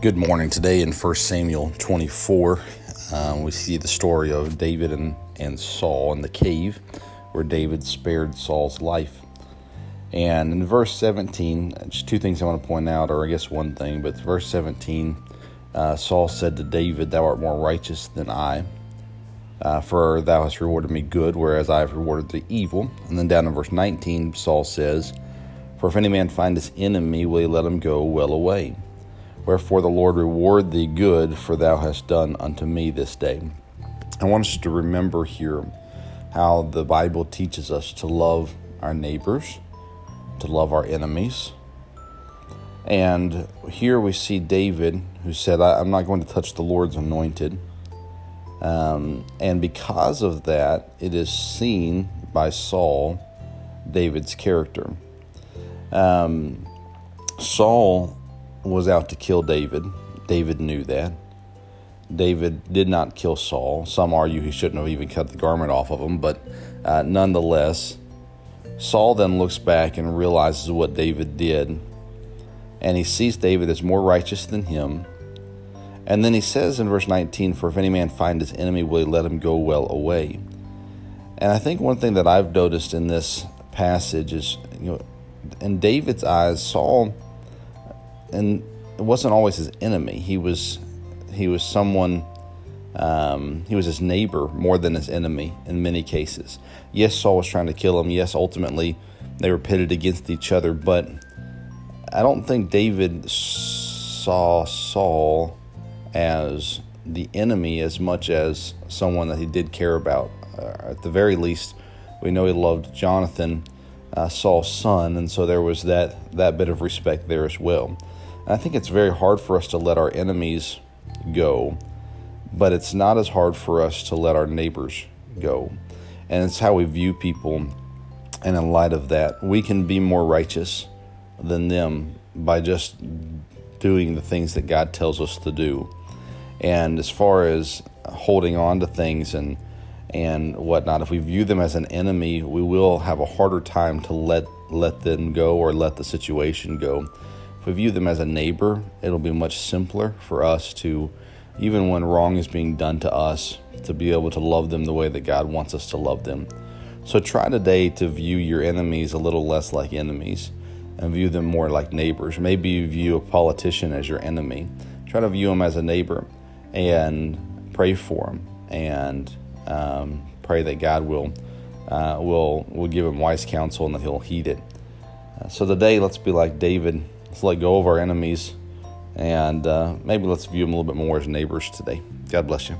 Good morning. Today in 1 Samuel 24, um, we see the story of David and, and Saul in the cave where David spared Saul's life. And in verse 17, just two things I want to point out, or I guess one thing, but verse 17, uh, Saul said to David, Thou art more righteous than I, uh, for thou hast rewarded me good, whereas I have rewarded thee evil. And then down in verse 19, Saul says, For if any man find his enemy, will he let him go well away? Wherefore the Lord reward thee good, for thou hast done unto me this day. I want us to remember here how the Bible teaches us to love our neighbors, to love our enemies. And here we see David, who said, I'm not going to touch the Lord's anointed. Um, and because of that, it is seen by Saul, David's character. Um, Saul was out to kill David. David knew that. David did not kill Saul. Some argue he shouldn't have even cut the garment off of him, but uh, nonetheless, Saul then looks back and realizes what David did, and he sees David as more righteous than him. And then he says in verse 19, For if any man find his enemy, will he let him go well away? And I think one thing that I've noticed in this passage is, you know, in David's eyes, Saul and it wasn't always his enemy. He was he was someone um, he was his neighbor more than his enemy in many cases. Yes, Saul was trying to kill him. Yes, ultimately they were pitted against each other. But I don't think David saw Saul as the enemy as much as someone that he did care about. Uh, at the very least, we know he loved Jonathan, uh, Saul's son, and so there was that that bit of respect there as well. And I think it's very hard for us to let our enemies go, but it's not as hard for us to let our neighbors go. And it's how we view people. And in light of that, we can be more righteous than them by just doing the things that God tells us to do. And as far as holding on to things and and whatnot, if we view them as an enemy, we will have a harder time to let let them go or let the situation go we view them as a neighbor, it'll be much simpler for us to, even when wrong is being done to us, to be able to love them the way that God wants us to love them. So try today to view your enemies a little less like enemies and view them more like neighbors. Maybe you view a politician as your enemy. Try to view him as a neighbor and pray for him and um, pray that God will uh, will will give him wise counsel and that he'll heed it. Uh, so today, let's be like David Let's let go of our enemies and uh, maybe let's view them a little bit more as neighbors today. God bless you.